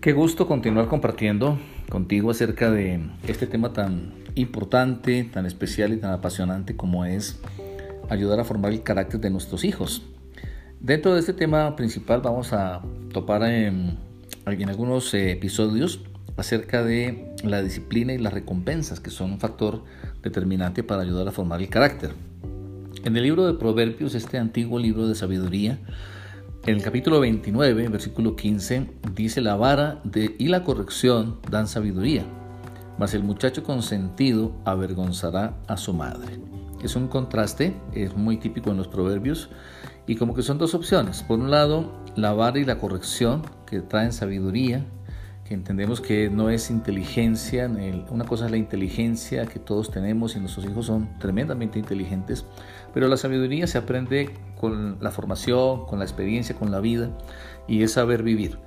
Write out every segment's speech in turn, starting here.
Qué gusto continuar compartiendo contigo acerca de este tema tan importante, tan especial y tan apasionante como es ayudar a formar el carácter de nuestros hijos. Dentro de este tema principal vamos a topar en, algunos eh, episodios acerca de la disciplina y las recompensas, que son un factor determinante para ayudar a formar el carácter. En el libro de Proverbios, este antiguo libro de sabiduría, en el capítulo 29, versículo 15, dice, la vara de, y la corrección dan sabiduría, mas el muchacho consentido avergonzará a su madre. Es un contraste, es muy típico en los proverbios, y como que son dos opciones. Por un lado, la vara y la corrección, que traen sabiduría, entendemos que no es inteligencia, una cosa es la inteligencia que todos tenemos y nuestros hijos son tremendamente inteligentes, pero la sabiduría se aprende con la formación, con la experiencia, con la vida y es saber vivir.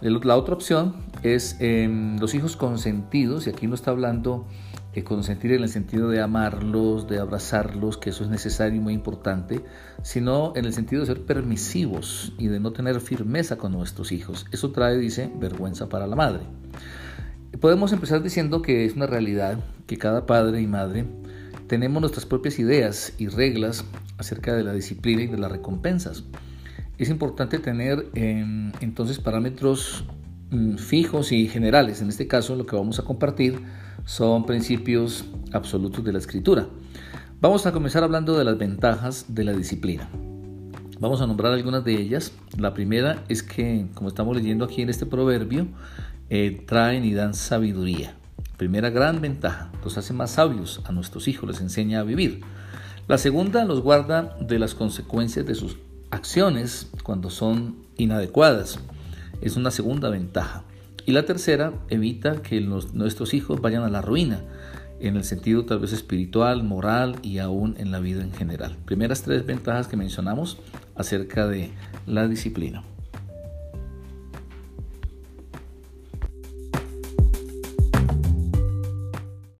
La otra opción es em, los hijos consentidos, y aquí no está hablando de consentir en el sentido de amarlos, de abrazarlos, que eso es necesario y muy importante, sino en el sentido de ser permisivos y de no tener firmeza con nuestros hijos. Eso trae, dice, vergüenza para la madre. Podemos empezar diciendo que es una realidad que cada padre y madre tenemos nuestras propias ideas y reglas acerca de la disciplina y de las recompensas. Es importante tener em, entonces parámetros fijos y generales. En este caso lo que vamos a compartir son principios absolutos de la escritura. Vamos a comenzar hablando de las ventajas de la disciplina. Vamos a nombrar algunas de ellas. La primera es que, como estamos leyendo aquí en este proverbio, eh, traen y dan sabiduría. Primera gran ventaja, los hace más sabios a nuestros hijos, les enseña a vivir. La segunda los guarda de las consecuencias de sus acciones cuando son inadecuadas. Es una segunda ventaja. Y la tercera evita que nuestros hijos vayan a la ruina, en el sentido tal vez espiritual, moral y aún en la vida en general. Primeras tres ventajas que mencionamos acerca de la disciplina.